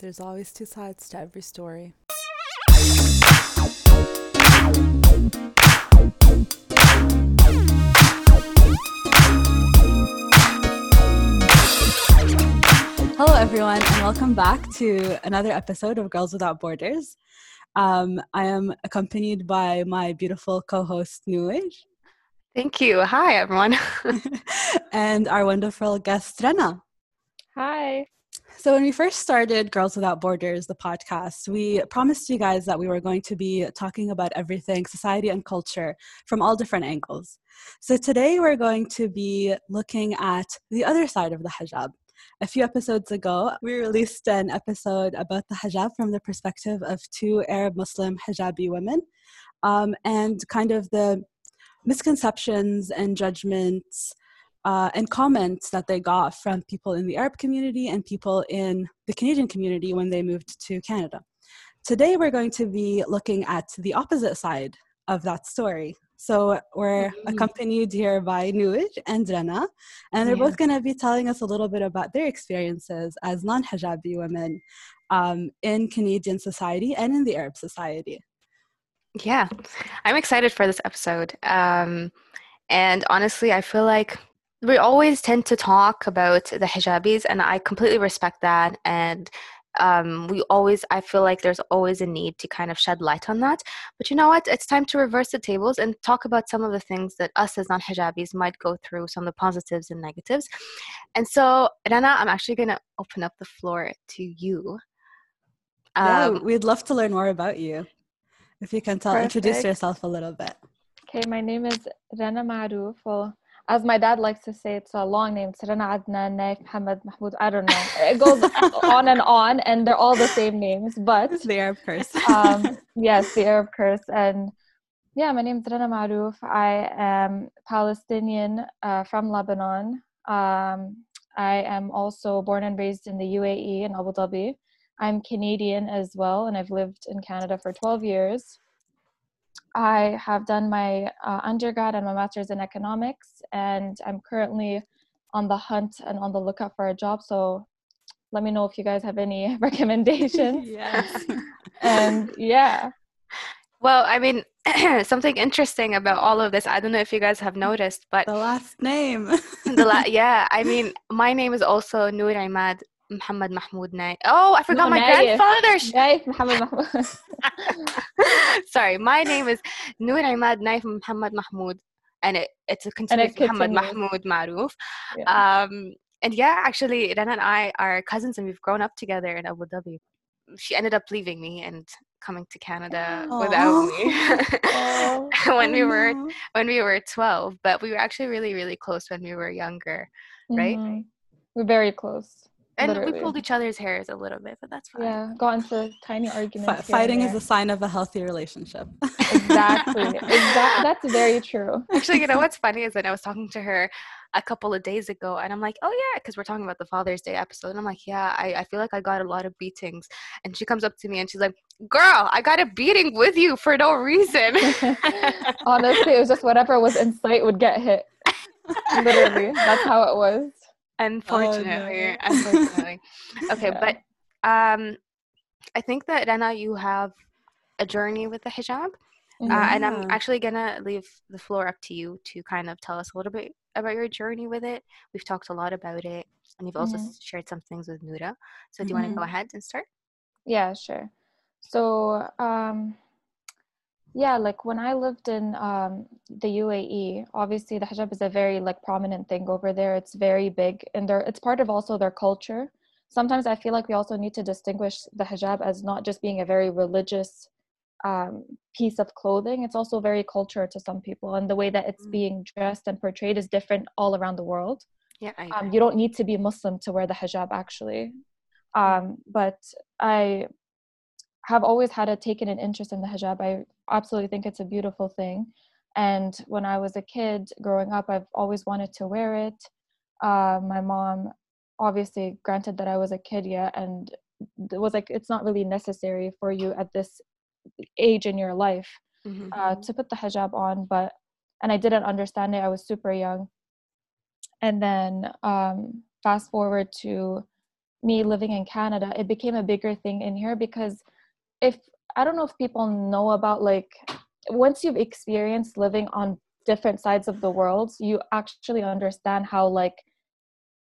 There's always two sides to every story. Hello, everyone, and welcome back to another episode of Girls Without Borders. Um, I am accompanied by my beautiful co host, Nuij. Thank you. Hi, everyone. and our wonderful guest, Rena. Hi. So, when we first started Girls Without Borders, the podcast, we promised you guys that we were going to be talking about everything society and culture from all different angles. So, today we're going to be looking at the other side of the hijab a few episodes ago, we released an episode about the hijab from the perspective of two Arab Muslim hijabi women um, and kind of the misconceptions and judgments uh, and comments that they got from people in the Arab community and people in the Canadian community when they moved to Canada. Today, we're going to be looking at the opposite side of that story. So we're mm-hmm. accompanied here by Nuij and Rana, and they're yeah. both going to be telling us a little bit about their experiences as non-hijabi women um, in Canadian society and in the Arab society. Yeah, I'm excited for this episode. Um, and honestly, I feel like we always tend to talk about the hijabis, and I completely respect that. And um, we always i feel like there's always a need to kind of shed light on that but you know what it's time to reverse the tables and talk about some of the things that us as non-hijabis might go through some of the positives and negatives and so rana i'm actually going to open up the floor to you um, yeah, we'd love to learn more about you if you can tell perfect. introduce yourself a little bit okay my name is rana Marouf. well as my dad likes to say, it's a long name. Sarana Adnan, Naif, Muhammad, Mahmoud. I don't know. It goes on and on, and they're all the same names. But the Arab curse. um, yes, the Arab curse. And yeah, my name is Rana Marouf. I am Palestinian uh, from Lebanon. Um, I am also born and raised in the UAE in Abu Dhabi. I'm Canadian as well, and I've lived in Canada for 12 years. I have done my uh, undergrad and my master's in economics, and I'm currently on the hunt and on the lookout for a job. So let me know if you guys have any recommendations. yes. and yeah. Well, I mean, something interesting about all of this. I don't know if you guys have noticed, but the last name. the la- yeah, I mean, my name is also Noor Imad Muhammad Mahmoud Naif. Oh, I forgot no, my Naif. grandfather. Naif Muhammad Mahmoud. Sorry, my name is Noor Imad Naif Muhammad Mahmoud, and it, it's a continuous Muhammad Mahmoud Marouf. Yeah. Um, and yeah, actually, Rana and I are cousins, and we've grown up together in Abu Dhabi. She ended up leaving me and coming to Canada Aww. without me when we were when we were 12 but we were actually really really close when we were younger right mm-hmm. we're very close and Literally. we pulled each other's hairs a little bit, but that's fine. Yeah, got into tiny arguments. F- fighting is a sign of a healthy relationship. exactly. exactly. That's very true. Actually, you know what's funny is that I was talking to her a couple of days ago, and I'm like, oh yeah, because we're talking about the Father's Day episode, and I'm like, yeah, I, I feel like I got a lot of beatings, and she comes up to me and she's like, girl, I got a beating with you for no reason. Honestly, it was just whatever was in sight would get hit. Literally, that's how it was. Unfortunately, oh, no. unfortunately. Okay, yeah. but um, I think that Rana, you have a journey with the hijab, uh, and I'm actually gonna leave the floor up to you to kind of tell us a little bit about your journey with it. We've talked a lot about it, and you've also mm-hmm. shared some things with Nura. So, do you mm-hmm. want to go ahead and start? Yeah, sure. So, um, yeah like when i lived in um, the uae obviously the hijab is a very like prominent thing over there. It's very big and there it's part of also their culture. Sometimes i feel like we also need to distinguish the hijab as not just being a very religious um, piece of clothing. It's also very culture to some people and the way that it's mm. being dressed and portrayed is different all around the world. Yeah um, you don't need to be muslim to wear the hijab actually. Um, but i have always had a taken an interest in the hijab. I absolutely think it's a beautiful thing. And when I was a kid growing up, I've always wanted to wear it. Uh, my mom, obviously, granted that I was a kid yet, and it was like it's not really necessary for you at this age in your life mm-hmm. uh, to put the hijab on. But and I didn't understand it. I was super young. And then um, fast forward to me living in Canada, it became a bigger thing in here because if I don't know if people know about like once you've experienced living on different sides of the world, you actually understand how like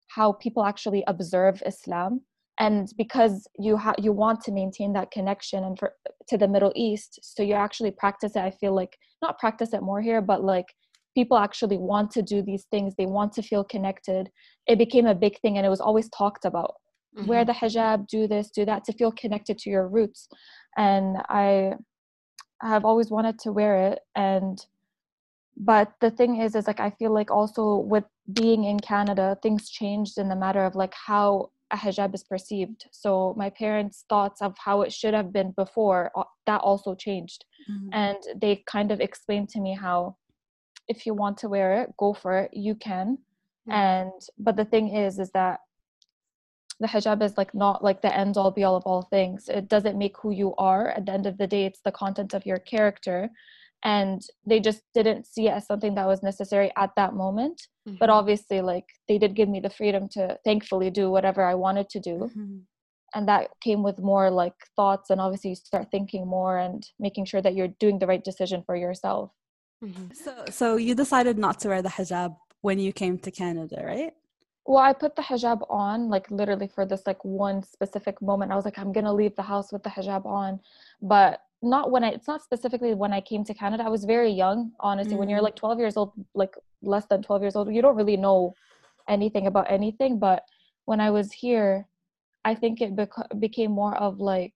how people actually observe Islam. And because you have you want to maintain that connection and for to the middle east so you actually practice it i feel like not practice it more here but like people actually want to do these things. They want to feel connected. It became a big thing and it was always talked about. Mm-hmm. wear the hijab do this do that to feel connected to your roots and i have always wanted to wear it and but the thing is is like i feel like also with being in canada things changed in the matter of like how a hijab is perceived so my parents thoughts of how it should have been before uh, that also changed mm-hmm. and they kind of explained to me how if you want to wear it go for it you can mm-hmm. and but the thing is is that the hijab is like not like the end all be all of all things. It doesn't make who you are. At the end of the day it's the content of your character. And they just didn't see it as something that was necessary at that moment. Mm-hmm. but obviously like they did give me the freedom to thankfully do whatever i wanted to do. Mm-hmm. and that came with more like thoughts. And obviously you start thinking more and making sure that you're doing the right decision for yourself. Mm-hmm. so so you decided not to wear the hijab when you came to canada right well i put the hijab on like literally for this like one specific moment i was like i'm gonna leave the house with the hijab on but not when I it's not specifically when I came to Canada. I was very young, honestly. Mm-hmm. When you're mm. like 12 years old, like less than 12 years old, you don't really know anything about anything. But when I was here, I think it bec- became more of like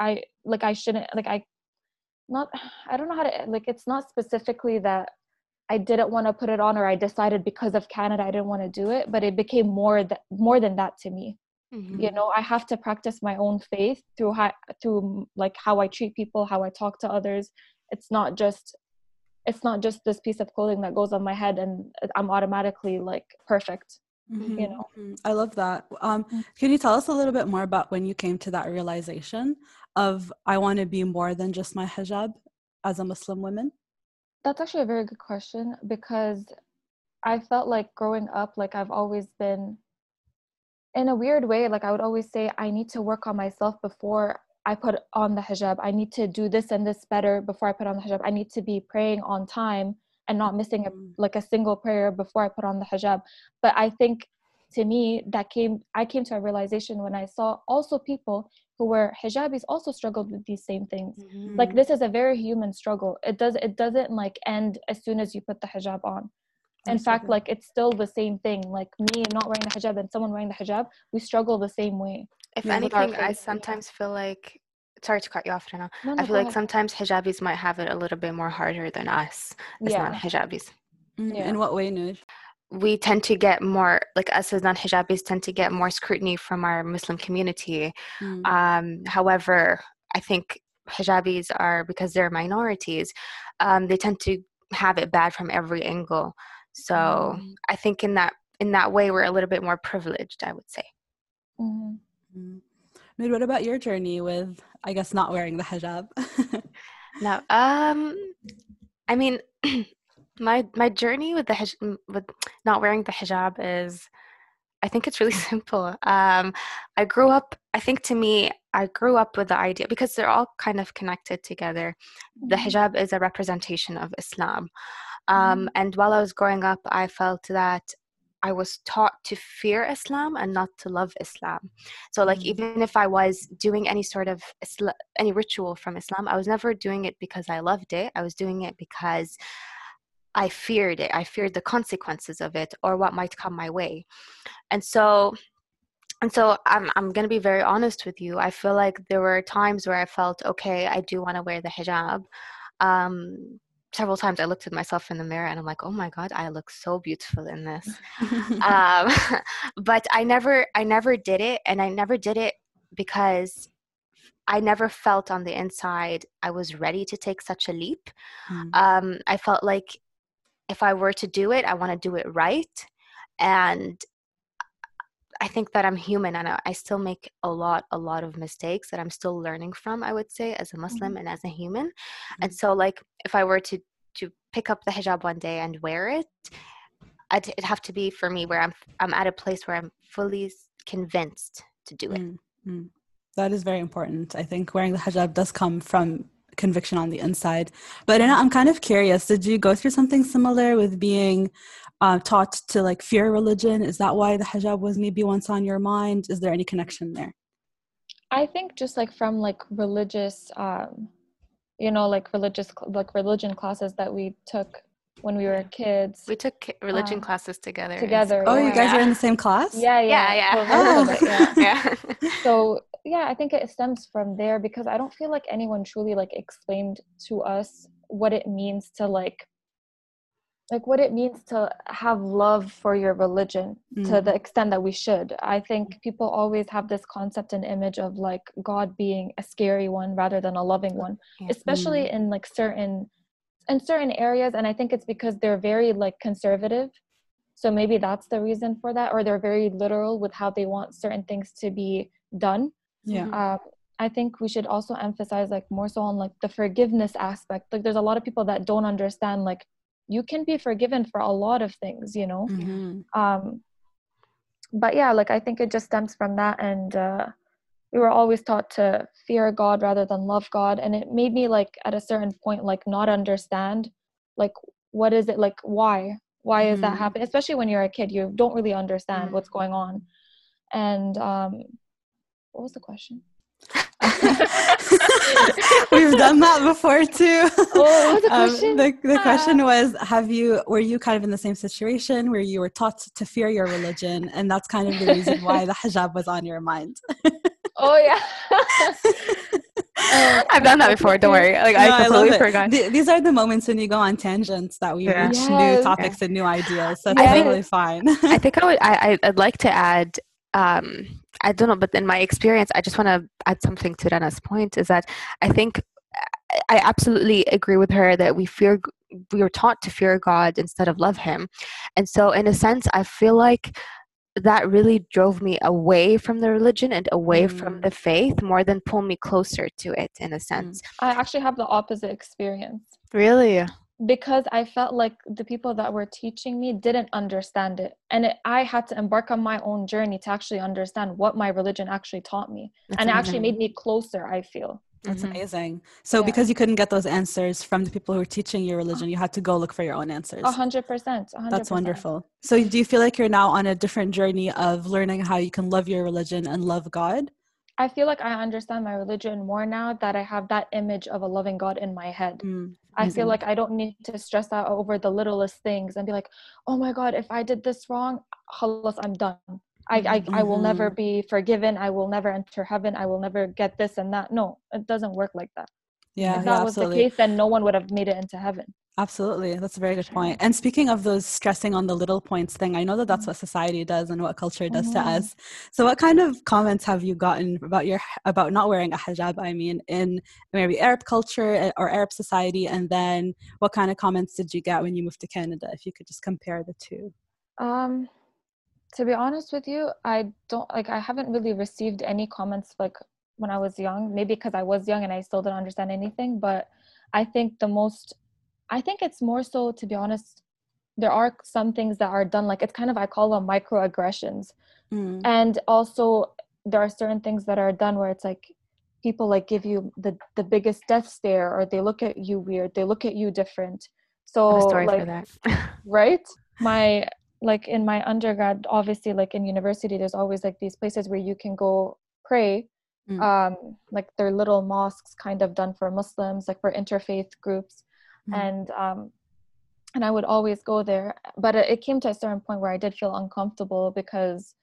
I like I shouldn't like I not I don't know how to like it's not specifically that I didn't want to put it on or I decided because of Canada I didn't want to do it, but it became more that more than that to me mm-hmm. you know i have to practice my own faith through how through like how i treat people how i talk to others it's not just it's not just this piece of clothing that goes on my head and i'm automatically like perfect mm-hmm. you know mm-hmm. i love that um, mm. can you tell us a little bit more about when you came to that realization of i want to be more than just my hijab as a muslim woman that's actually a very good question because i felt like growing up like i've always been in a weird way like i would always say i need to work on myself before i put on the hijab. I need to do this and this better before i put on the hijab. I need to be praying on time and not missing a, mm. like a single prayer before i put on the hijab. But i think to me that came i came to a realization when i saw also people who were hijabis also struggled with these same things mm-hmm. like this is a very human struggle it does it doesn't like end as soon as you put the hijab on in fact like it's still the same thing like me not wearing the hijab and someone wearing the hijab we struggle the same way if yeah, anything i sometimes feel like sorry to cut you off Rana. No, no, i feel like ahead. sometimes hijabis might have it a little bit more harder than us as yeah. non-hijabis mm, yeah. in what way Noor? We tend to get more like us as non-hijabis tend to get more scrutiny from our muslim community mm. um, however i think hijabis are because they're minorities um, they tend to have it bad from every angle so mm-hmm. I think in that in that way we're a little bit more privileged, I would say. Mm-hmm. mm-hmm. what about your journey with I guess not wearing the hijab? no, um, I mean, my my journey with the hij- with not wearing the hijab is I think it's really simple. Um, I grew up, I think to me, I grew up with the idea because they're all kind of connected together. The mm-hmm. hijab is a representation of Islam. Um, mm-hmm. and while I was growing up, I felt that I was taught to fear Islam and not to love Islam. So, like, mm-hmm. even if I was doing any sort of Isla- any ritual from Islam, I was never doing it because I loved it. I was doing it because I feared it. I feared the consequences of it or what might come my way. And so, and so I'm I'm gonna be very honest with you. I feel like there were times where I felt okay. I do want to wear the hijab. Um, several times I looked at myself in the mirror and I'm like, oh my god, I look so beautiful in this. um, but I never, I never did it, and I never did it because I never felt on the inside I was ready to take such a leap. Mm. Um, I felt like if I were to do it, I want to do it right, and I think that I'm human and I still make a lot, a lot of mistakes that I'm still learning from, I would say, as a Muslim mm-hmm. and as a human. Mm-hmm. And so, like, if I were to to pick up the hijab one day and wear it, I'd, it'd have to be for me where I'm I'm at a place where I'm fully convinced to do it. Mm-hmm. That is very important. I think wearing the hijab does come from conviction on the inside. But I'm kind of curious did you go through something similar with being uh, taught to like fear religion? Is that why the hijab was maybe once on your mind? Is there any connection there? I think just like from like religious, um, you know, like religious, like religion classes that we took when we were kids. We took religion um, classes together. Together. Oh, yeah. you guys were in the same class? Yeah, yeah, yeah. yeah. Oh. yeah. yeah. So yeah, I think it stems from there because I don't feel like anyone truly like explained to us what it means to like like what it means to have love for your religion mm. to the extent that we should i think people always have this concept and image of like god being a scary one rather than a loving one especially mm. in like certain in certain areas and i think it's because they're very like conservative so maybe that's the reason for that or they're very literal with how they want certain things to be done yeah. Uh, i think we should also emphasize like more so on like the forgiveness aspect. Like there's a lot of people that don't understand like you can be forgiven for a lot of things you know? Mm-hmm. um but yeah like i think it just stems from that and uh we were always taught to fear god rather than love god. And it made me like at a certain point like not understand like what is it like why? Why is mm-hmm. that happening especially when you're a kid you don't really understand mm-hmm. what's going on. And um what was the question We've done that before too. Oh, the um, question? Um, the, the question was have you were you kind of in the same situation where you were taught to fear your religion and that's kind of the reason why the hijab was on your mind? oh yeah. Uh, I've done that before. Don't worry. Like no, I completely I forgot. Th- these are the moments when you go on tangents that we yeah. reach yes. new topics yeah. and new ideas. So that's totally fine. I think I would. I, I'd like to add um, I don't know, but in my experience, I just want to add something to Rana's point is that I think I absolutely agree with her that we fear we are taught to fear God instead of love Him, and so in a sense, I feel like that really drove me away from the religion and away mm. from the faith more than pull me closer to it in a sense. I actually have the opposite experience. Really? Because I felt like the people that were teaching me didn't understand it. And it, I had to embark on my own journey to actually understand what my religion actually taught me. That's and amazing. it actually made me closer, I feel. That's mm-hmm. amazing. So, yeah. because you couldn't get those answers from the people who were teaching your religion, you had to go look for your own answers. A hundred percent. That's wonderful. So, do you feel like you're now on a different journey of learning how you can love your religion and love God? I feel like I understand my religion more now that I have that image of a loving God in my head. Mm, I feel like I don't need to stress out over the littlest things and be like, oh my God, if I did this wrong, halas, I'm done. I, I, mm-hmm. I will never mm-hmm. be forgiven. I will never enter heaven. I will never get this and that. No, it doesn't work like that. Yeah, if that yeah, was the case, then no one would have made it into heaven. Absolutely. That's a very good point. And speaking of those stressing on the little points thing, I know that that's mm-hmm. what society does and what culture does mm-hmm. to us. So what kind of comments have you gotten about your about not wearing a hijab, I mean, in maybe Arab culture eh, or Arab society and then what kind of comments did you get when you moved to Canada if you could just compare the two? Um to be honest with you, I don't like I haven't really received any comments like when I was young, maybe because I was young and I still didn't understand anything, but I think the most I think it's more so, to be honest, there are some things that are done, like it's kind of, I call them microaggressions. Mm. And also, there are certain things that are done where it's like people like give you the, the biggest death stare or they look at you weird, they look at you different. So, like, right? My, like in my undergrad, obviously, like in university, there's always like these places where you can go pray Mm. um like they're little mosques kind of done for muslims like for interfaith groups mm. and um and I would always go there. But it came to a certain point where I did feel uncomfortable because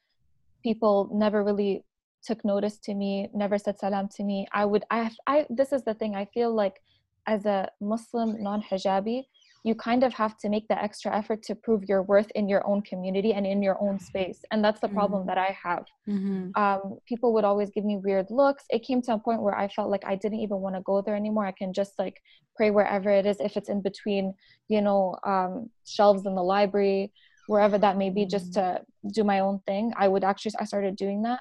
people never really took notice to me, never said salam to me. I would, I, I, this is the thing. I feel like as a Muslim non-hijabi, you kind of have to make the extra effort to prove your worth in your own community and in your own space and that's the problem mm-hmm. that i have mm-hmm. um, people would always give me weird looks it came to a point where i felt like i didn't even want to go there anymore i can just like pray wherever it is if it's in between you know um, shelves in the library wherever that may be mm-hmm. just to do my own thing i would actually i started doing that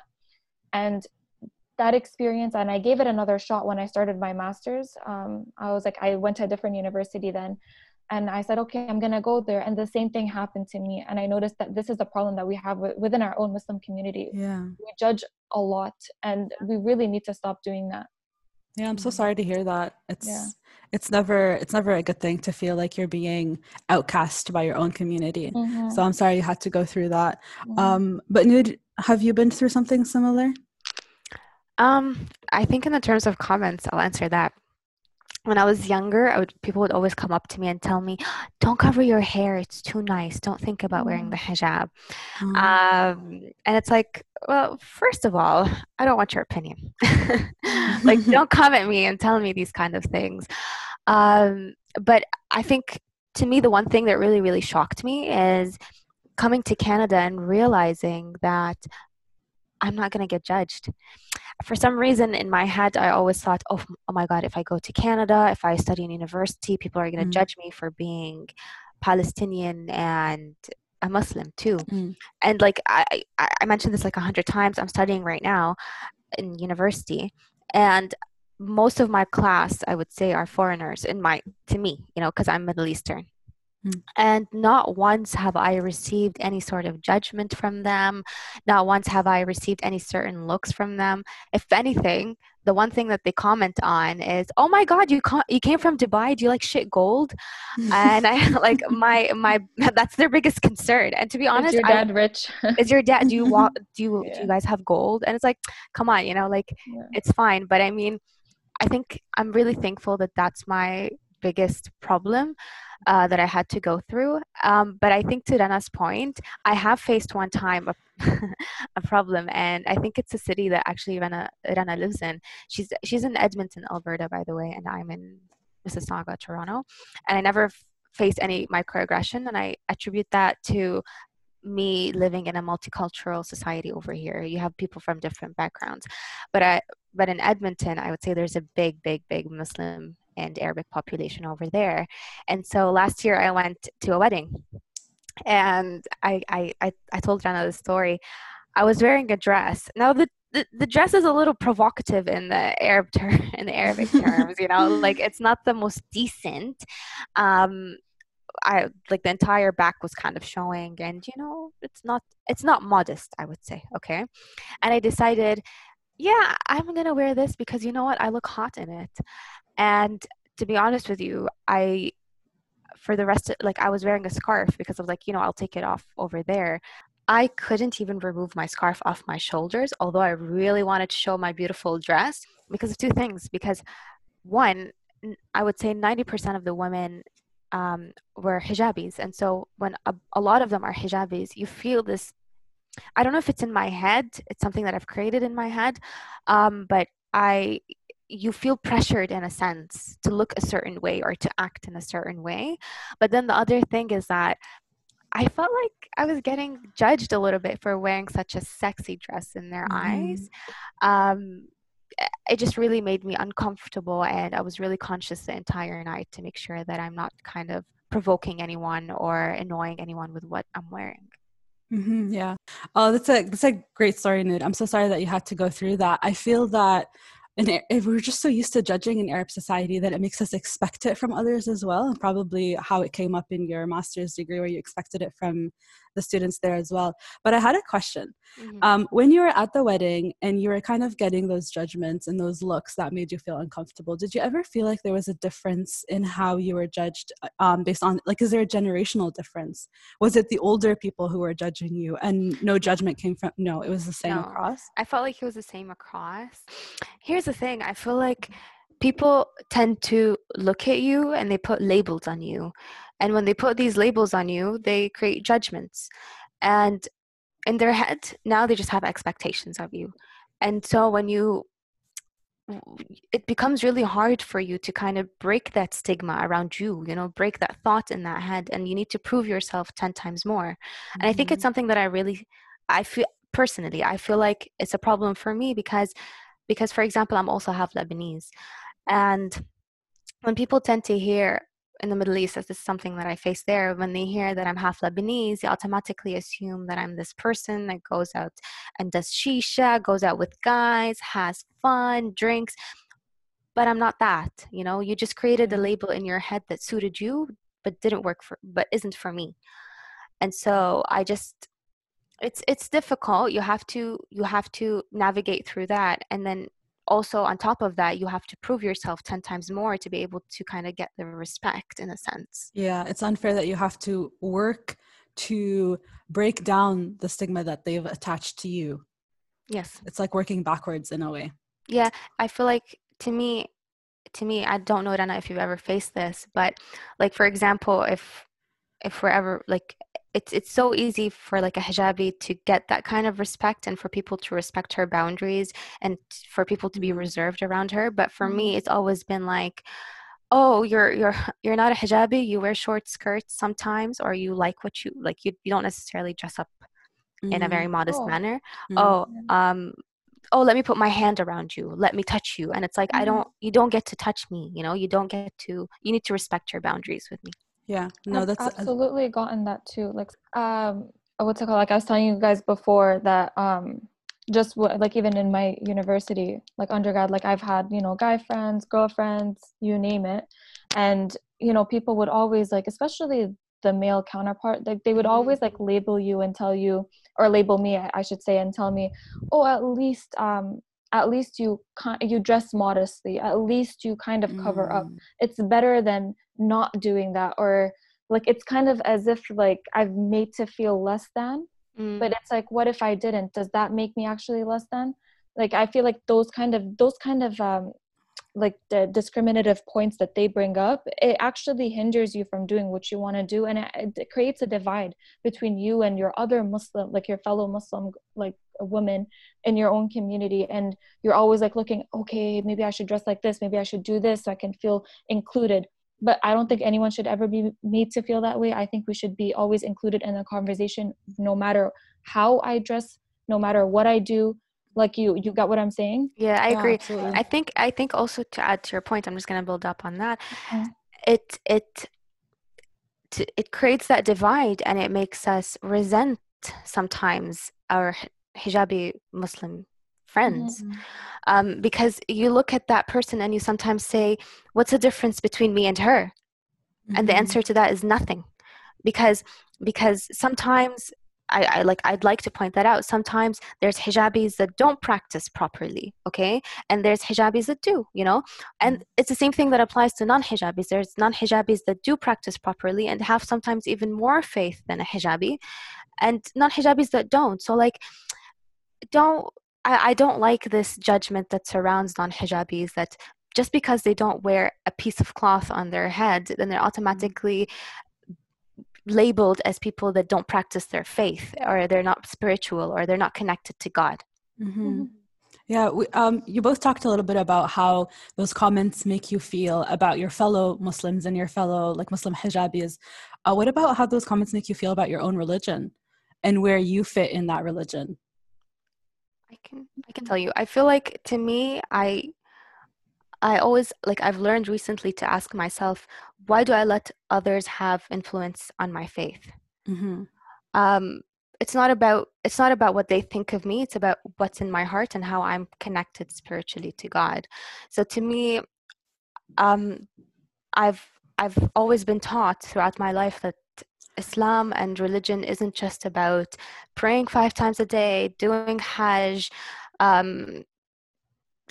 and that experience and i gave it another shot when i started my master's um, i was like i went to a different university then and i said okay i'm going to go there. And the same thing happened to me. And i noticed that this is a problem that we have within our own muslim community. Yeah. We judge a lot and we really need to stop doing that. Yeah i'm so mm-hmm. sorry to hear that. It's yeah. it's never it's never a good thing to feel like you're being outcast by your own community. Mm-hmm. so i'm sorry you had to go through that. Mm-hmm. um but Noor, have you been through something similar? Um i think in the terms of comments i'll answer that when I was younger, would, people would always come up to me and tell me, "Don't cover your hair; it's too nice. Don't think about wearing the mm. hijab." Mm-hmm. Um, and it's like, well, first of all, I don't want your opinion. like, don't come at me and tell me these kind of things. Um, but I think, to me, the one thing that really, really shocked me is coming to Canada and realizing that I'm not going to get judged for some reason in my head i always thought oh, oh my god if i go to canada if i study in university people are going to mm. judge me for being palestinian and a muslim too mm. and like I, I mentioned this like a hundred times i'm studying right now in university and most of my class i would say are foreigners in my to me you know because i'm middle eastern. Mm. And not once have I received any sort of judgment from them. Not once have I received any certain looks from them. If anything, the one thing that they comment on is, "Oh my God, you ca- you came from Dubai? Do you like shit gold?" and I like my my that's their biggest concern. And to be honest, is your dad I, rich? is your dad? Do you? Do you yeah. do you guys have gold? And it's like, come on, you know, like yeah. it's fine. But I mean, I think I'm really thankful that that's my biggest problem uh, that I had to go through. Um, but I think to Rana's point, I have faced one time a, a, problem, and I think it's a city that actually Rana, Rana lives in. She's she's in Edmonton, Alberta, by the way, and I'm in Mississauga, Toronto, and I never faced any microaggression, and I attribute that to me living in a multicultural society over here. You have people from different backgrounds, but I but in Edmonton, I would say there's a big, big, big Muslim and Arabic population over there. And so last year I went to a wedding and I, I, I, I told Rana the story. I was wearing a dress. Now the, the, the dress is a little provocative in the Arab term, in the Arabic terms, you know, like it's not the most decent. Um, I like the entire back was kind of showing, and you know, it's not it's not modest, I would say. Okay, and I decided, yeah, I'm gonna wear this because you know what, I look hot in it, and to be honest with you, I for the rest of like I was wearing a scarf because I was like, you know, I'll take it off over there. I couldn't even remove my scarf off my shoulders, although I really wanted to show my beautiful dress because of two things. Because one, I would say 90% of the women um, were hijabis. And so when a, a lot of them are hijabis, you feel this. I don't know if it's in my head, it's something that I've created in my head, um, but I you feel pressured in a sense to look a certain way or to act in a certain way. But then the other thing is that I felt like I was getting judged a little bit for wearing such a sexy dress in their mm-hmm. eyes. Um, it just really made me uncomfortable, and I was really conscious the entire night to make sure that I'm not kind of provoking anyone or annoying anyone with what I'm wearing. Mm-hmm, yeah. Oh, that's a that's a great story, Noor. I'm so sorry that you had to go through that. I feel that and if we're just so used to judging in Arab society that it makes us expect it from others as well, and probably how it came up in your master's degree where you expected it from the students there as well. But I had a question. Mm-hmm. Um, when you were at the wedding and you were kind of getting those judgments and those looks that made you feel uncomfortable, did you ever feel like there was a difference in how you were judged uh, um, based on, like, is there a generational difference? Was it the older people who were judging you and no judgment came from, no, it was the same no, across? I felt like it was the same across. Here's the thing I feel like people tend to look at you and they put labels on you and when they put these labels on you, they create judgments. And in their head, now they just have expectations of you. And so when you it becomes really hard for you to kind of break that stigma around you you know break that thought in that head and you need to prove yourself 10 times more mm-hmm. and i think it's mm-hmm. something that i really i feel personally i feel like it's a problem for me because because for example i'm also half lebanese and when people tend to hear in the Middle East, as this is something that I face there, when they hear that I'm half Lebanese, they automatically assume that I'm this person that goes out and does shisha, goes out with guys, has fun, drinks. But I'm not that. You know, you just created a mm-hmm. label in your head that suited you but didn't work for but isn't for me and so i just it's it's difficult you have to you have to navigate through that and then also on top of that you have to prove yourself 10 times more to be able to kind of get the respect in a sense. Yeah it's unfair that you have to work to break down the stigma that they've attached to you. Yes. It's like working backwards in a way. Yeah i feel like to me to me i don't know Rana if you've ever faced this but like for example if if we're ever like it's it's so easy for like a hijabi to get that kind of respect and for people to respect her boundaries and for people to be mm-hmm. reserved around her but for me mm-hmm. it's always been like oh you're you're you're not a hijabi you wear short skirts sometimes or you like what you like you, you don't necessarily dress up mm-hmm. in a very mm-hmm. modest oh. manner mm-hmm. oh um oh let me put my hand around you let me touch you and it's like mm-hmm. i don't you don't get to touch me you know you don't get to you need to respect your boundaries with me yeah no I've that's absolutely gotten that too like um what's it called like i was telling you guys before that um just what like even in my university like undergrad like i've had you know guy friends girlfriends you name it and you know people would always like especially the male counterpart like they would mm-hmm. always like label you and tell you or label me i should say and tell me oh at least um at least you you dress modestly at least you kind of cover mm. up it's better than not doing that or like it's kind of as if like i've made to feel less than mm. but it's like what if i didn't does that make me actually less than like i feel like those kind of those kind of um like the discriminative points that they bring up it actually hinders you from doing what you want to do and it, it, creates a divide between you and your other muslim like your fellow muslim like a woman in your own community and you're always like looking okay maybe i should dress like this maybe i should do this so i can feel included. But i don't think anyone should ever be made to feel that way. I think we should be always included in the conversation no matter how i dress no matter what i do like you you got what i'm saying yeah i yeah, agree absolutely. i think i think also to add to your point i'm just going to build up on that mm-hmm. it it it creates that divide and it makes us resent sometimes our hijabi muslim friends mm-hmm. um, because you look at that person and you sometimes say what's the difference between me and her mm-hmm. and the mm-hmm. answer to that is nothing because because sometimes I, I, like I'd like to point that out. Sometimes there's hijabis that don't practice properly, okay? And there's hijabis that do, you know? And mm. it's the same thing that applies to non-hijabis. There's non-hijabis that do practice properly and have sometimes even more faith than a hijabi and non-hijabis that don't. So like don't I, I don't like this judgment that surrounds non-hijabis that just because they don't wear a piece of cloth on their head, then they're mm. automatically labeled as people that don't practice their faith or they're not spiritual or they're not connected to God. Mm-hmm. mm-hmm. Yeah, we, um, you both talked a little bit about how those comments make you feel about your fellow Muslims and your fellow like Muslim hijabis. Uh, what about how those comments make you feel about your own religion and where you fit in that religion? I can I can tell you. I feel like to me, I I always like I've learned recently to ask myself, why do I let others have influence on my faith? Mm-hmm. Um, it's not about it's not about what they think of me. It's about what's in my heart and how I'm connected spiritually to God. So to me, um, I've I've always been taught throughout my life that Islam and religion isn't just about praying five times a day, doing Hajj, um,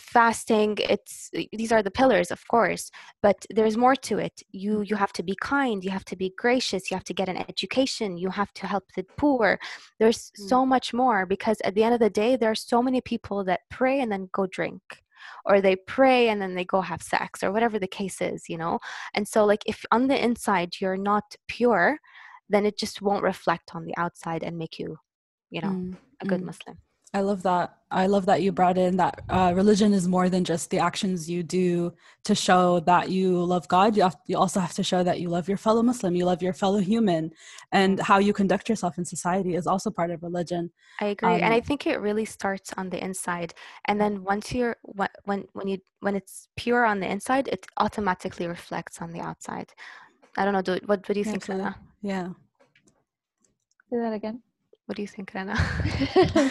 fasting it's these are the pillars of course but there's more to it you you have to be kind you have to be gracious you have to get an education you have to help the poor there's mm. so much more because at the end of the day there are so many people that pray and then go drink or they pray and then they go have sex or whatever the case is you know and so like if on the inside you're not pure then it just won't reflect on the outside and make you you know mm. a good mm. muslim I love that. I love that you brought in that uh, religion is more than just the actions you do to show that you love God. You, have, you also have to show that you love your fellow Muslim, you love your fellow human, and how you conduct yourself in society is also part of religion. I agree, um, and I think it really starts on the inside, and then once you're when when you when it's pure on the inside, it automatically reflects on the outside. I don't know. Do, what, what do you think, Lena? Yeah. Say that again. What do you think, Rana?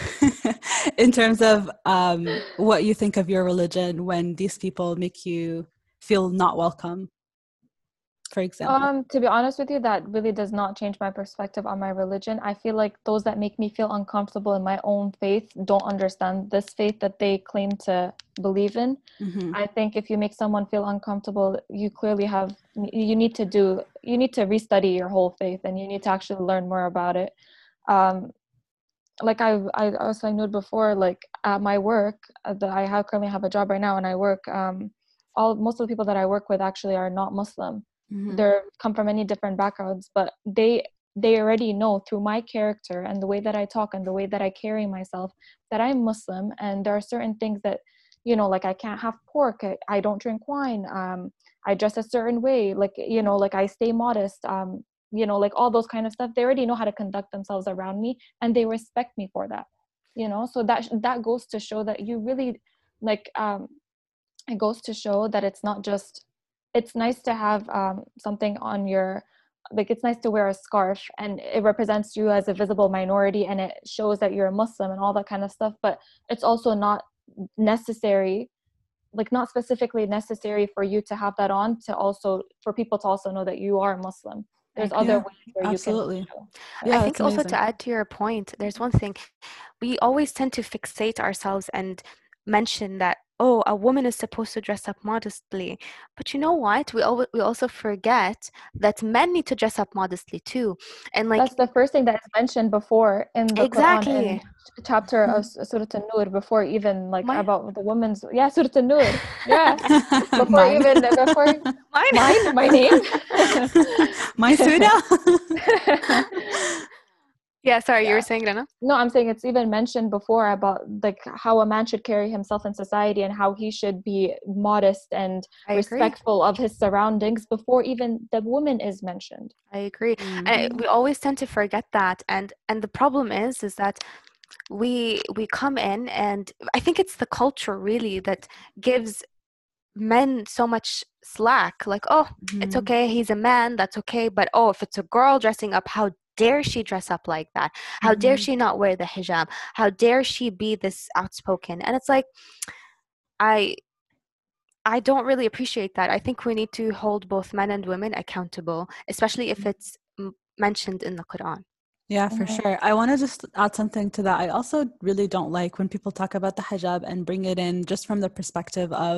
in terms of um, what you think of your religion when these people make you feel not welcome? for example? Um, to be honest with you, that really does not change my perspective on my religion. I feel like those that make me feel uncomfortable in my own faith don't understand this faith that they claim to believe in. Mhm. I think if you make someone feel uncomfortable, you clearly have you need to do you need to restudy your whole faith and you need to actually learn more about it. Um, like I I, I was saying before, like at my work, uh, that I have currently have a job right now, and I work. Um, all most of the people that I work with actually are not Muslim. Mhm. They're come from many different backgrounds, but they they already know through my character and the way that I talk and the way that I carry myself that I'm Muslim, and there are certain things that you know like i can't have pork i, I don't drink wine um i dress a certain way like you know like i stay modest um you know like all those kind of stuff they already know how to conduct themselves around me and they respect me for that you know? So that that goes to show that you really like um it goes to show that it's not just it's nice to have um something on your like it's nice to wear a scarf and it represents you as a visible minority and it shows that you're a muslim and all that kind of stuff but it's also not necessary like not specifically necessary for you to have that on to also for people to also know that you are muslim there's other Yeah, ways where absolutely. you can. Yeah, I think also to add to your point, there's one thing we always tend to fixate ourselves and mention that oh, a woman is supposed to dress up modestly. But you know what? We al- we also forget that men need to dress up modestly too. And like that's the first thing that is mentioned before in the Quran Exactly. in chapter of mm. S- Surah An-Nur before even like Mine? about the women's yeah Surah An-Nur yeah before Mine. even before mine, mine my name My Surah. Yeah, sorry, you were saying Rana? no i'm saying it's even mentioned before about like how a man should carry himself in society and how he should be modest and I agree. respectful of his surroundings before even the woman is mentioned I agree. Mm. and we always tend to forget that and and the problem is is that we we come in and i think it's the culture really that gives men so much slack like oh it's Mhm. okay he's a man that's okay but oh if it's a girl dressing up how dare she dress up like that how dare Mhm. she not wear the hijab how dare she be this outspoken and it's like i i don't really appreciate that i think we need to hold both men and women accountable especially if it's m- mentioned in the quran Yeah, for Mhm. sure. I want to just add something to that. I also really don't like when people talk about the hijab and bring it in just from the perspective of,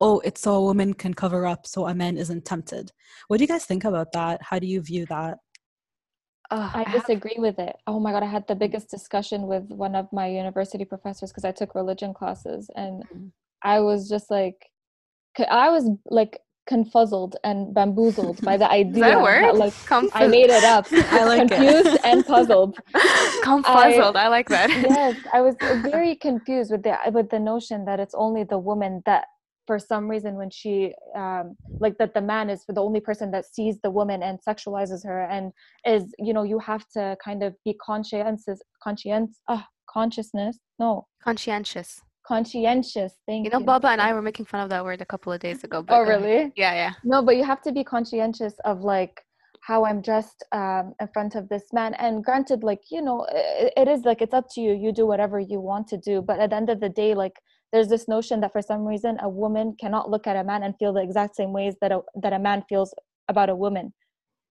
oh, it's so a woman can cover up so a man isn't tempted. What do you guys think about that? How do you view that? I have- disagree with it oh my god i had the biggest discussion with one of my university professors because i took religion classes and Mhm. i was just like I was like confuzzled and bamboozled by the idea that that, like Confus- i made it up I like it. confused and puzzled Confuzzled. I, like that. yes i was very confused with the with the notion that it's only the woman that for some reason when she um like that the man is the only person that sees the woman and sexualizes her and is you know you have to kind of be conscientious conscience uh, consciousness no Conscientious. conscientious thank You you know, Baba and I were making fun of that word a couple of days ago. But oh really Yeah, yeah. no but you have to be conscientious of like how i'm dressed um, in front of this man. And granted like you know it, it is like it's up to you. You do whatever you want to do. But at the end of the day like there's this notion that for some reason a woman cannot look at a man and feel the exact same ways that a, that a man feels about a woman.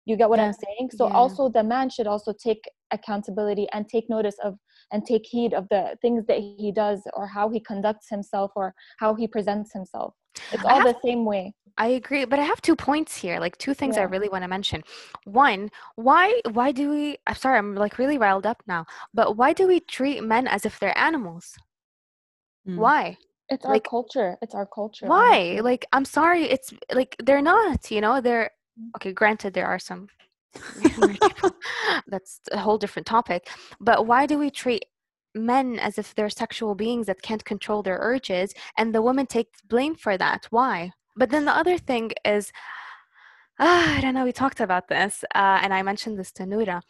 You get what i'm saying? So Yeah. also the man should also take accountability and take notice of and take heed of the things that he does or how he conducts himself or how he presents himself. It's all have- the same way I agree, but I have two points here, like two things I really want to mention. One, why why do we I'm sorry, I'm like really riled up now, but why do we treat men as if they're animals? Mm. Why? It's our culture. It's our culture. Why? Like I'm sorry, it's like they're not, you know, they're okay, granted there are some. That's a whole different topic. But why do we treat men as if they're sexual beings that can't control their urges and the woman takes blame for that? Why? But then the other thing is ah, I don't know, we talked about this, uh, and I mentioned this to Noura.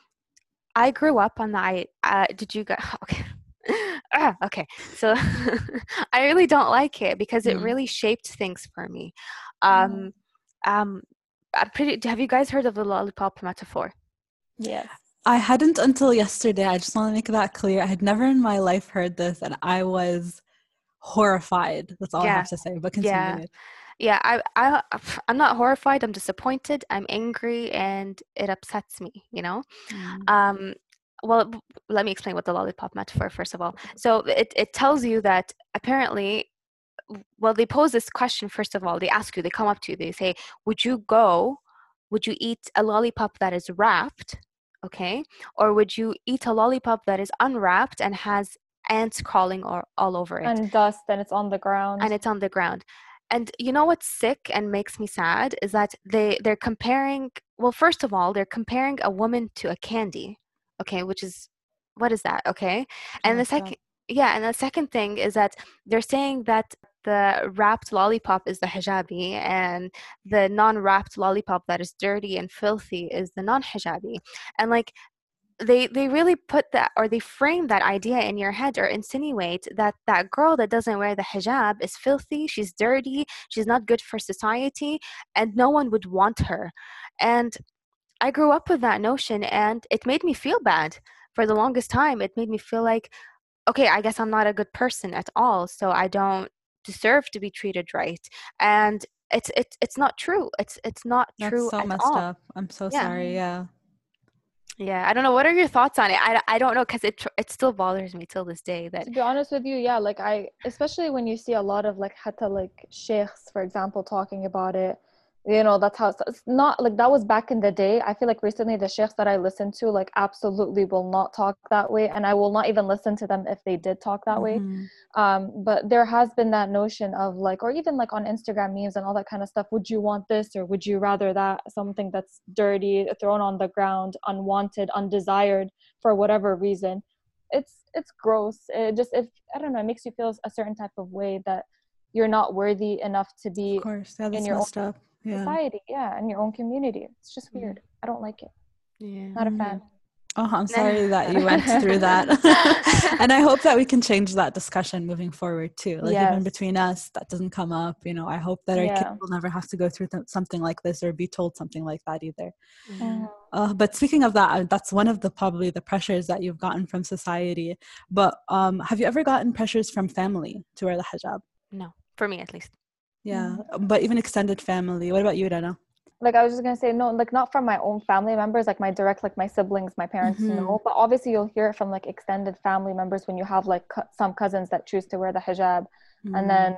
I grew up on the I uh, did you guys okay. ah, okay. So I really don't like it because it Mm. really shaped things for me. Mm. Um um I'm pretty have you guys heard of the lollipop metaphor? yes. I hadn't until yesterday. I just want to make that clear. I had never in my life heard this, and I was horrified. That's all I have to say. But continue. Yeah. Yeah I, I i'm not horrified i'm disappointed i'm angry and it upsets me you know? Mm. um well let me explain what the lollipop metaphor first of all. So it, it tells you that apparently well they pose this question first of all they ask you they come up to you they say would you go would you eat a lollipop that is wrapped okay? Or would you eat a lollipop that is unwrapped and has ants crawling or, all over it? And dust and it's on the ground. And it's on the ground and you know what's sick and makes me sad is that they they're comparing well first of all they're comparing a woman to a candy okay which is what is that okay? And the second yeah and the second thing is that they're saying that the wrapped lollipop is the hijabi and the non-wrapped lollipop that is dirty and filthy is the non-hijabi. And like they they really put that or they frame that idea in your head or insinuate that that girl that doesn't wear the hijab is filthy she's dirty she's not good for society and no one would want her. And i grew up with that notion and it made me feel bad for the longest time. It made me feel like okay i guess i'm not a good person at all so i don't deserve to be treated right. And it's it's it's not true. It's it's not That's true so at messed all. up. I'm so yeah. sorry yeah yeah, I don't know. What are your thoughts on it? I, I don't know because it it still bothers me till this day. That to be honest with you, yeah, like I especially when you see a lot of like hatta like sheikhs, for example, talking about it, you know that's how it's, not like that was back in the day. I feel like recently the sheikhs that i listen to like absolutely will not talk that way and i will not even listen to them if they did talk that mm-hmm. way um but there has been that notion of like or even like on instagram memes and all that kind of stuff would you want this or would you rather that? Something that's dirty thrown on the ground unwanted undesired for whatever reason. It's it's gross. It just if i don't know it makes you feel a certain type of way that you're not worthy enough to be of course, in your own, up yeah. society yeah and your own community it's just weird mm. i don't like it yeah not a fan Oh, I'm sorry that you went through that. and I hope that we can change that discussion moving forward too. Like yes. even between us, that doesn't come up. You know, I hope that our yeah. kids will never have to go through th- something like this or be told something like that either. Mm. Uh, but speaking of that, that's one of the probably the pressures that you've gotten from society. But um, have you ever gotten pressures from family to wear the hijab? No, for me at least. Yeah, mm-hmm. but even extended family. What about you, Dana? Like I was just gonna say, no, like not from my own family members, like my direct, like my siblings, my parents mm-hmm. know. But obviously, you'll hear it from like extended family members when you have like co- some cousins that choose to wear the hijab, mm-hmm. and then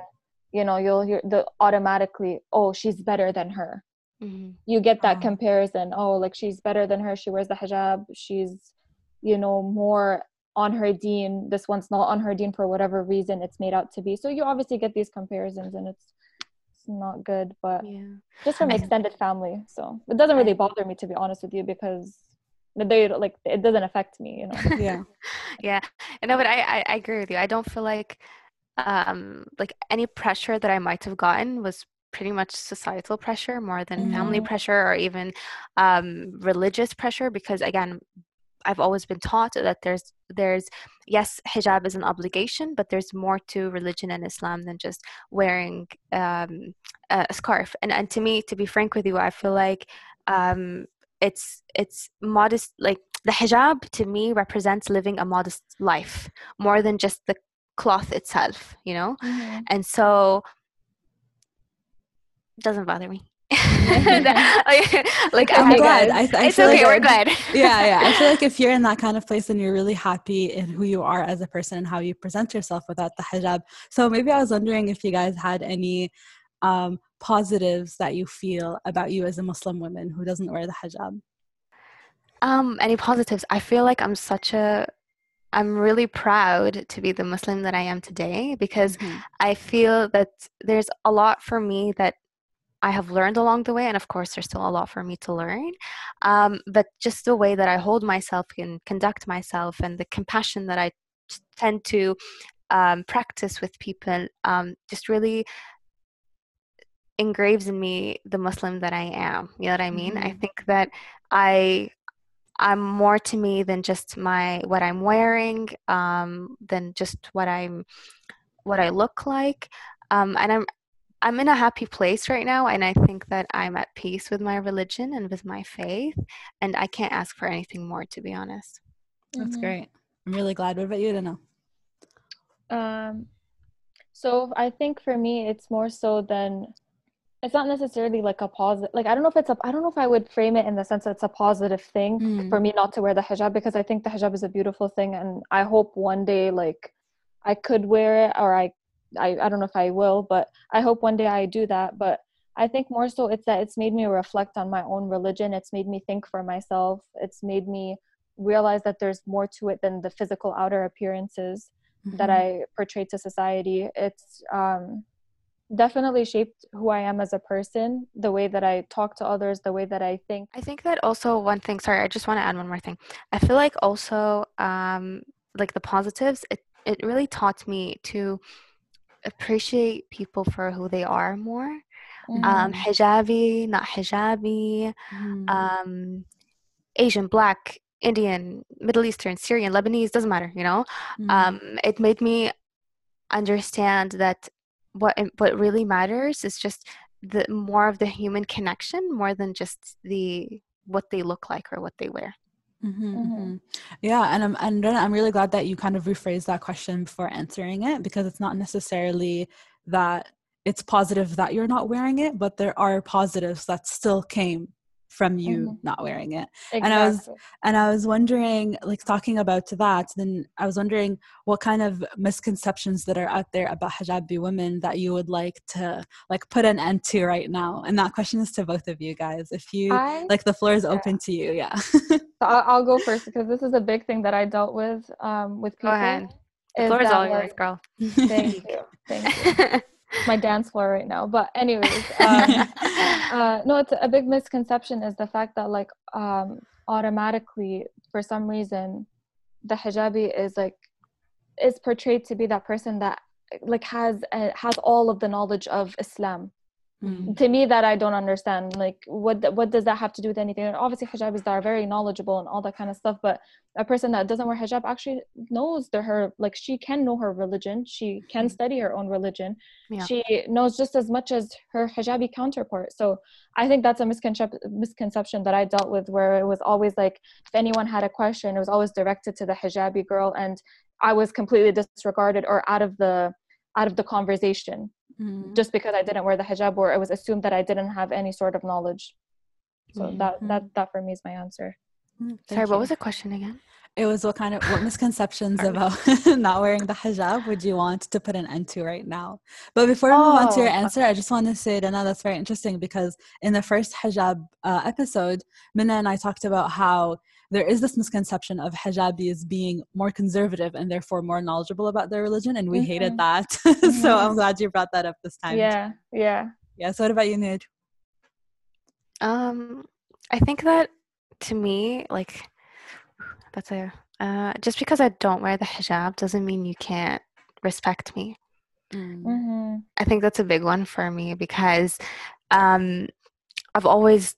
you know you'll hear the automatically, oh, she's better than her. Mm-hmm. You get that oh. comparison. Oh, like she's better than her. She wears the hijab. She's, you know, more on her deen. This one's not on her deen for whatever reason it's made out to be. So you obviously get these comparisons, and it's not good, but yeah. just from extended family. So it doesn't really bother me to be honest with you because they like it doesn't affect me, you know. Yeah. yeah. No, but I, I, I agree with you. I don't feel like um like any pressure that I might have gotten was pretty much societal pressure more than mm-hmm. family pressure or even um religious pressure because again I've always been taught that there's there's yes hijab is an obligation but there's more to religion and islam than just wearing um, a scarf. And and to me to be frank with you i feel like um, it's it's modest like the hijab to me represents living a modest life more than just the cloth itself you know? Mm-hmm. and so doesn't bother me like I'm glad. I, I it's okay. Like, we're good. yeah, yeah. I feel like if you're in that kind of place and you're really happy in who you are as a person and how you present yourself without the hijab. So maybe I was wondering if you guys had any um, positives that you feel about you as a Muslim woman who doesn't wear the hijab. Um, any positives? I feel like I'm such a I'm really proud to be the Muslim that I am today because mm-hmm. I feel that there's a lot for me that I have learned along the way, and of course, there's still a lot for me to learn. Um, but just the way that I hold myself and conduct myself, and the compassion that I tend to um, practice with people, um, just really engraves in me the Muslim that I am. You know what I mean? Mm-hmm. I think that I I'm more to me than just my what I'm wearing, um, than just what I'm what I look like. Um, and I'm I'm in a happy place right now, and I think that I'm at peace with my religion and with my faith, and I can't ask for anything more, to be honest. That's mm-hmm. great. I'm really glad. What about you, to know? Um, so I think for me, it's more so than it's not necessarily like a positive like i don't know if it's a i don't know if i would frame it in the sense that it's a positive thing mm. for me not to wear the hijab because i think the hijab is a beautiful thing and i hope one day like i could wear it or i i, I don't know if i will but i hope one day i do that but i think more so it's that it's made me reflect on my own religion it's made me think for myself it's made me realize that there's more to it than the physical outer appearances mm-hmm. that i portray to society it's um definitely shaped who I am as a person, the way that I talk to others, the way that I think. I think that also one thing, sorry, I just want to add one more thing. I feel like also um like the positives, it it really taught me to appreciate people for who they are more. Um, mm-hmm. Um hijabi, not hijabi, mm-hmm. um Asian, black, Indian, Middle Eastern, Syrian, Lebanese, doesn't matter, you know? Mm-hmm. Um it made me understand that what what really matters is just the more of the human connection more than just the what they look like or what they wear Mm-hmm, mm-hmm. mm-hmm. Yeah, and I'm and I'm really glad that you kind of rephrased that question before answering it because it's not necessarily that it's positive that you're not wearing it, but there are positives that still came from you mm-hmm. not wearing it. Exactly. and i was and i was wondering like talking about that then i was wondering what kind of misconceptions that are out there about hijabi women that you would like to like put an end to right now. And that question is to both of you guys. If you I, like the floor is yeah. open to you yeah. So I'll, I'll, go first because this is a big thing that i dealt with um with people go ahead. The floor is all yours girl. Thank you. Thank you my dance floor right now. But anyways, um, uh, no, it's a big misconception is the fact that like um, automatically for some reason the hijabi is like is portrayed to be that person that like has uh, has all of the knowledge of Islam mm. to me that i don't understand like what what does that have to do with anything and obviously hijabis that are very knowledgeable and all that kind of stuff but a person that doesn't wear hijab actually knows the her like she can know her religion she can mm. study her own religion yeah. she knows just as much as her hijabi counterpart so i think that's a misconception misconception that i dealt with where it was always like if anyone had a question it was always directed to the hijabi girl and i was completely disregarded or out of the out of the conversation mm-hmm. just because I didn't wear the hijab or it was assumed that I didn't have any sort of knowledge. So mm-hmm. that that that for me is my answer. Mm, Sorry, you. what was the question again? It was what kind of what misconceptions about not wearing the hijab would you want to put an end to right now? But before we move on to your oh, answer, I just want to say, Dana, that's very interesting because in the first hijab uh, episode, Minna and I talked about how there is this misconception of hijabis being more conservative and therefore more knowledgeable about their religion, and we mm-hmm. hated that. Mm-hmm. so I'm glad you brought that up this time. Yeah, yeah, yeah. So what about you, Nid? Um, I think that to me, like, that's a uh, just because I don't wear the hijab doesn't mean you can't respect me. Mm. Mm-hmm. I think that's a big one for me because um, I've always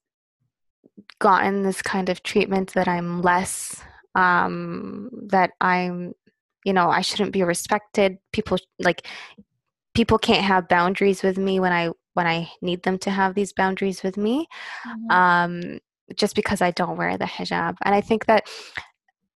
gotten this kind of treatment that I'm less, um, that I'm, you know, I shouldn't be respected. People like people can't have boundaries with me when I when I need them to have these boundaries with me. Mm-hmm. Um, just because I don't wear the hijab. And I think that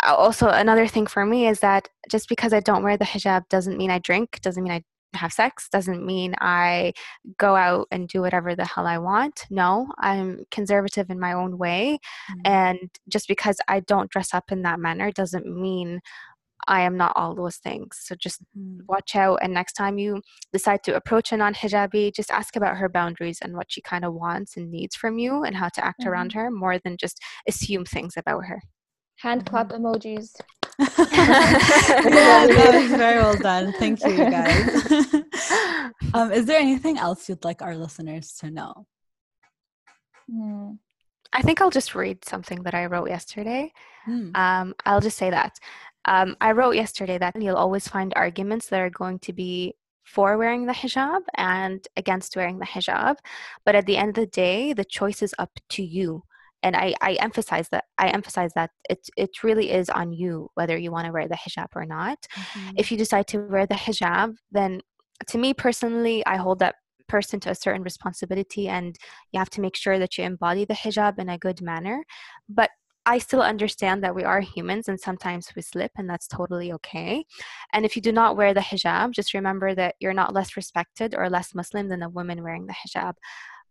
uh, also another thing for me is that just because I don't wear the hijab doesn't mean I drink, doesn't mean I have sex doesn't mean I go out and do whatever the hell I want. No, I'm conservative in my own way. Mm-hmm. And just because I don't dress up in that manner doesn't mean I am not all those things. So just mm-hmm. watch out. And next time you decide to approach a non hijabi, just ask about her boundaries and what she kind of wants and needs from you and how to act mm-hmm. around her more than just assume things about her. Hand clap mm-hmm. emojis. Yeah, that was very well done. Thank you, guys. um, is there anything else you'd like our listeners to know? Hmm. I think I'll just read something that I wrote yesterday. Hmm. Um, I'll just say that. Um, I wrote yesterday that you'll always find arguments that are going to be for wearing the hijab and against wearing the hijab. But at the end of the day, the choice is up to you and I, I emphasize that I emphasize that it it really is on you whether you want to wear the hijab or not. Mm-hmm. If you decide to wear the hijab, then to me personally, I hold that person to a certain responsibility, and you have to make sure that you embody the hijab in a good manner. But I still understand that we are humans and sometimes we slip, and that's totally okay. And if you do not wear the hijab, just remember that you're not less respected or less Muslim than a woman wearing the hijab.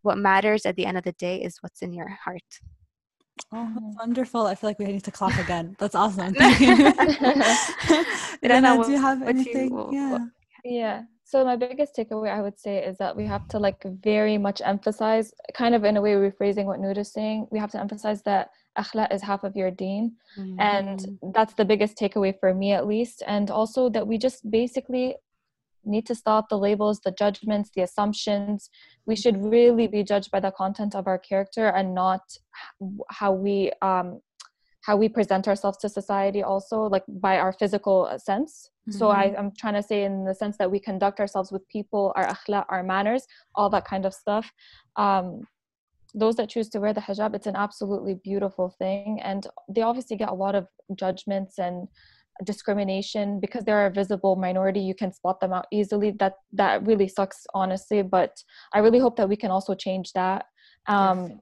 what matters at the end of the day is what's in your heart. Oh, that's wonderful. I feel like we need to clap again. That's awesome. Thank you. Rana, do you have anything? You, yeah. Yeah. So my biggest takeaway I would say is that we have to like very much emphasize, kind of in a way rephrasing what Noor is saying, we have to emphasize that akhlaq is half of your deen. Mm-hmm. And that's the biggest takeaway for me at least. And also that we just basically need to stop the labels, the judgments, the assumptions. We should really be judged by the content of our character and not how we um, how we present ourselves to society also like by our physical uh, sense mm-hmm. so I, am trying to say in the sense that we conduct ourselves with people our akhlaq our manners all that kind of stuff um, those that choose to wear the hijab it's an absolutely beautiful thing and they obviously get a lot of judgments and discrimination because they're a visible minority you can spot them out easily. That that really sucks honestly but i really hope that we can also change that. Um, yes.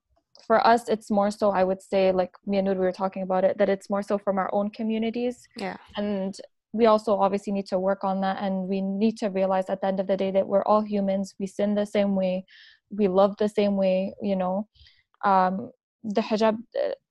for us it's more so i would say like me and Noor, we were talking about it that it's more so from our own communities. Yeah. And we also obviously need to work on that and we need to realize at the end of the day that we're all humans. We sin the same way. We love the same way you know? Um, the hijab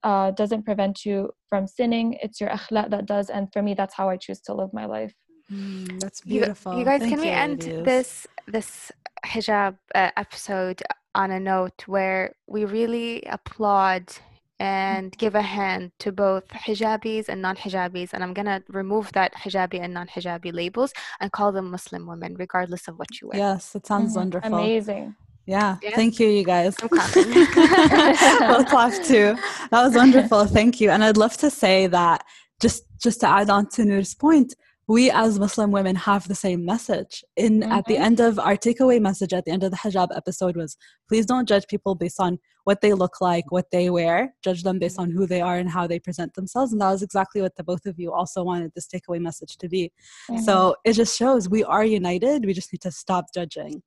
uh, doesn't prevent you from sinning. It's your akhlaq that does and for me that's how i choose to live my life. Mm, that's beautiful. you, you guys Thank can you, we end this this hijab uh, episode on a note where we really applaud and give a hand to both hijabis and non-hijabis? And i'm going to remove that hijabi and non-hijabi labels and call them muslim women regardless of what you wear. Yes it sounds mm-hmm. wonderful. Amazing yeah, yeah, thank you, you guys. I'm clapping. we'll clap too. That was wonderful. Thank you. And I'd love to say that just just to add on to Noor's point, we as Muslim women have the same message. In mm-hmm. at the mm-hmm. end of our takeaway message at the end of the hijab episode was please don't judge people based on what they look like, what they wear. Judge them based on who they are and how they present themselves. And that was exactly what the both of you also wanted this takeaway message to be. Mm-hmm. So it just shows we are united. We just need to stop judging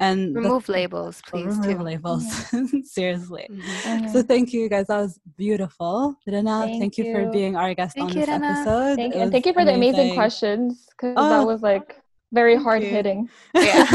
and remove labels please remove too. labels mm-hmm. seriously mm-hmm. so thank you guys that was beautiful Rana, thank, thank you. you. for being our guest thank on you, this Rana. episode thank you. and thank you for amazing. the amazing questions because oh, that was like very hard hitting yeah,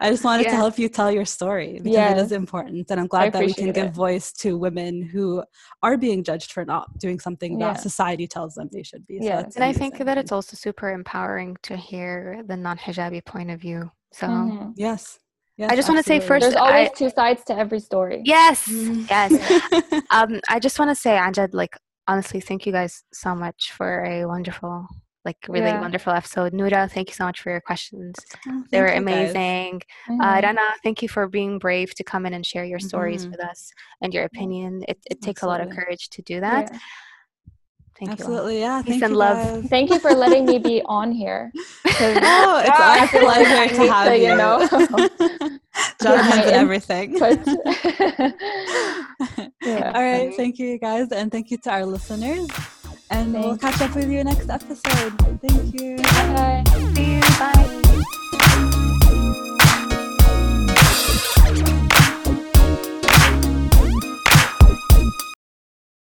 i just wanted yeah. to help you tell your story because yes. it is important and i'm glad that we can give voice to women who are being judged for not doing something that society tells them they should be so yeah. and i think that it's also super empowering to hear the non-hijabi point of view so mm-hmm. yes Yes, I just want to say first, there's always I, two sides to every story. Yes, mm-hmm. yes. um, I just want to say, Amjad, like honestly, thank you guys so much for a wonderful, like really yeah. wonderful episode. Noura, thank you so much for your questions. Oh, they were amazing. Uh, mm-hmm. Uh, Rana, thank you for being brave to come in and share your stories mm-hmm. with us and your opinion. It, it takes a lot of courage to do that. Yeah. Thank Absolutely, you. yeah. Peace and love. Guys. Thank you for letting me be on here. oh, it's our pleasure to have you. you know, Jonathan and everything. yeah. All right, thank you, guys, and thank you to our listeners. And Thanks. we'll catch up with you next episode. Thank you. Bye.